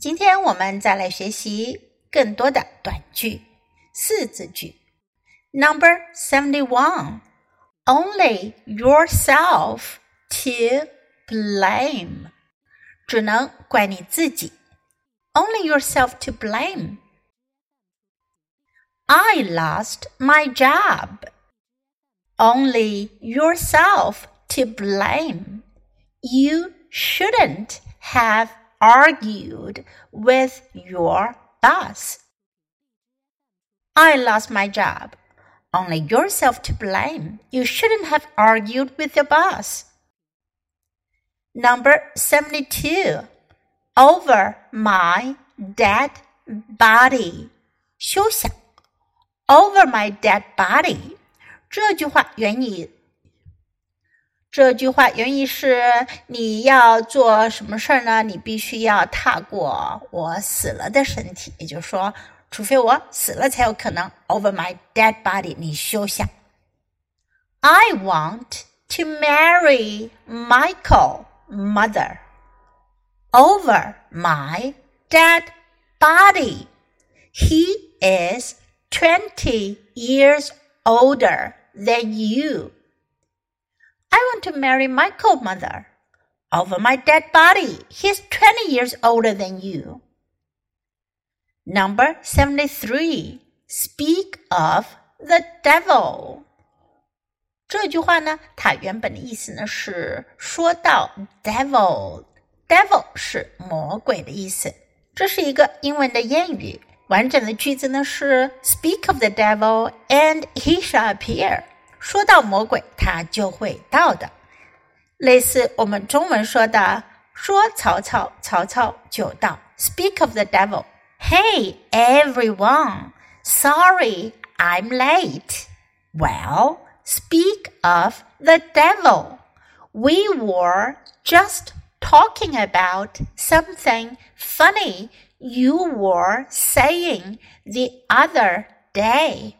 今天我们再来学习更多的短句、四字句。Number seventy-one. Only yourself to blame. 只能怪你自己。Only yourself to blame. I lost my job. Only yourself to blame. You shouldn't have argued with your boss. I lost my job. Only yourself to blame. You shouldn't have argued with your boss. Number 72. Over my dead body. 休想 Over my dead body. 这句话原意 这句话原意是你要做什么事儿呢？你必须要踏过我死了的身体，也就是说，除非我死了才有可能 over my dead body。你休想。I want to marry Michael, mother, over my dead body. He is twenty years older than you. I want to marry Michael mother Over my dead body. He's 20 years older than you. Number 73. Speak of the devil. 这句话呢，它原本的意思呢是说到 devil，devil devil 是魔鬼的意思。这是一个英文的谚语。完整的句子呢是 Speak of the devil and he shall appear。说到魔鬼，他就会到的，类似我们中文说的“说曹操，曹操就到”。Speak of the devil. Hey everyone, sorry I'm late. Well, speak of the devil. We were just talking about something funny you were saying the other day.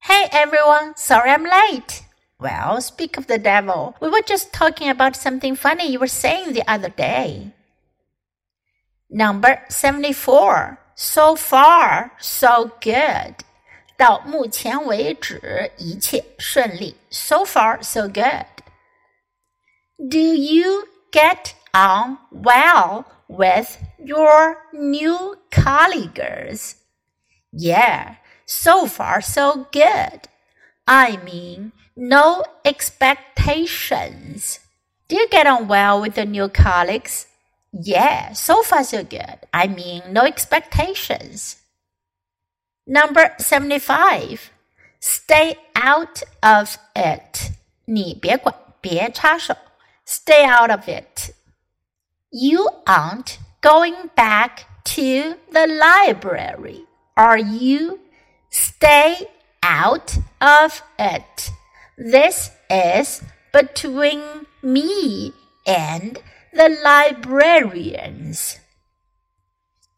Hey everyone, sorry I'm late. Well, speak of the devil. We were just talking about something funny you were saying the other day. Number 74. So far, so good. 到目前为止，一切顺利。So far, so good. Do you get on well with your new colleagues? Yeah, so far, so good. I mean, no expectations. Do you get on well with the new colleagues? Yeah, so far, so good. I mean, no expectations. Number 75. Stay out of it. 你别管，别插手。Stay out of it. You aren't going back to the library, are you? Stay out of it. This is between me and the librarians.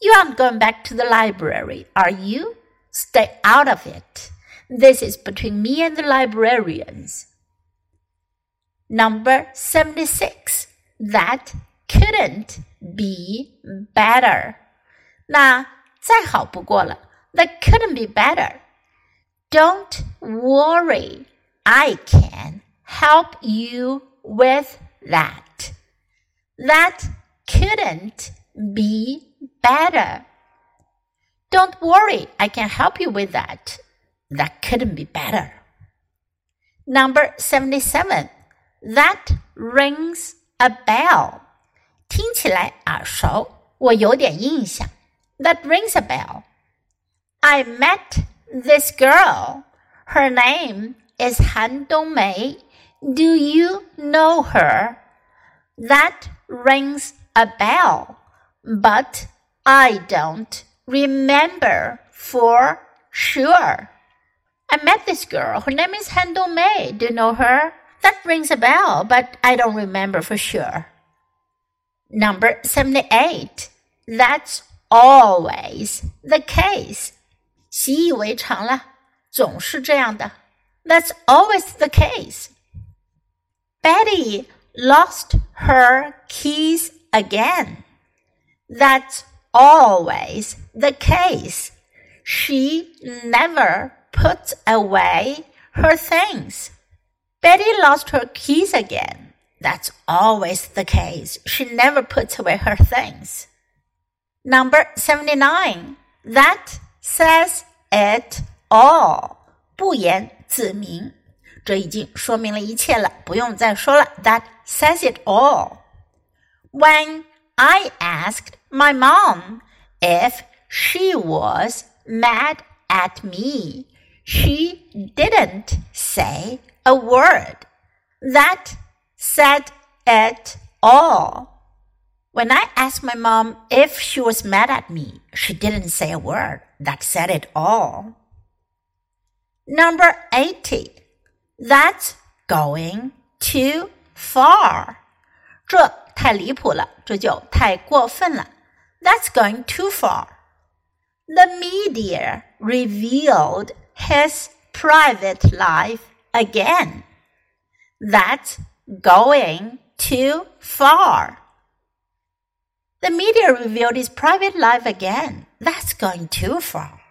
You aren't going back to the library, are you? Stay out of it. This is between me and the librarians. Number 76. That couldn't be better. 那再好不过了。 that couldn't be better. Don't worry. I can help you with that. That couldn't be better. Don't worry. I can help you with that. That couldn't be better. Number 77. That rings a bell. 听起来耳熟，我有点印象。That rings a bell. I met this girl. Her name is Han Dongmei. Do you know her? That rings a bell, but I don't remember for sure. I met this girl. Her name is Han Dongmei. Do you know her? That rings a bell, but I don't remember for sure. Number 78. That's always the case. 习以为常了，总是这样的。That's always the case. Betty lost her keys again. That's always the case. She never puts away her things. Betty lost her keys again. That's always the case. She never puts away her things. Number 79. That says it all. 不言自明。这已经说明了一切了，不用再说了。That says it all. When I asked my mom if she was mad at me, she didn't say a word. That said it all. When I asked my mom if she was mad at me, she didn't say a word. That said it all. Number 80. That's going too far. 这太离谱了，这就太过分了。That's going too far. The media revealed his private life again. That's going too far. The media revealed his private life again. That's going too far.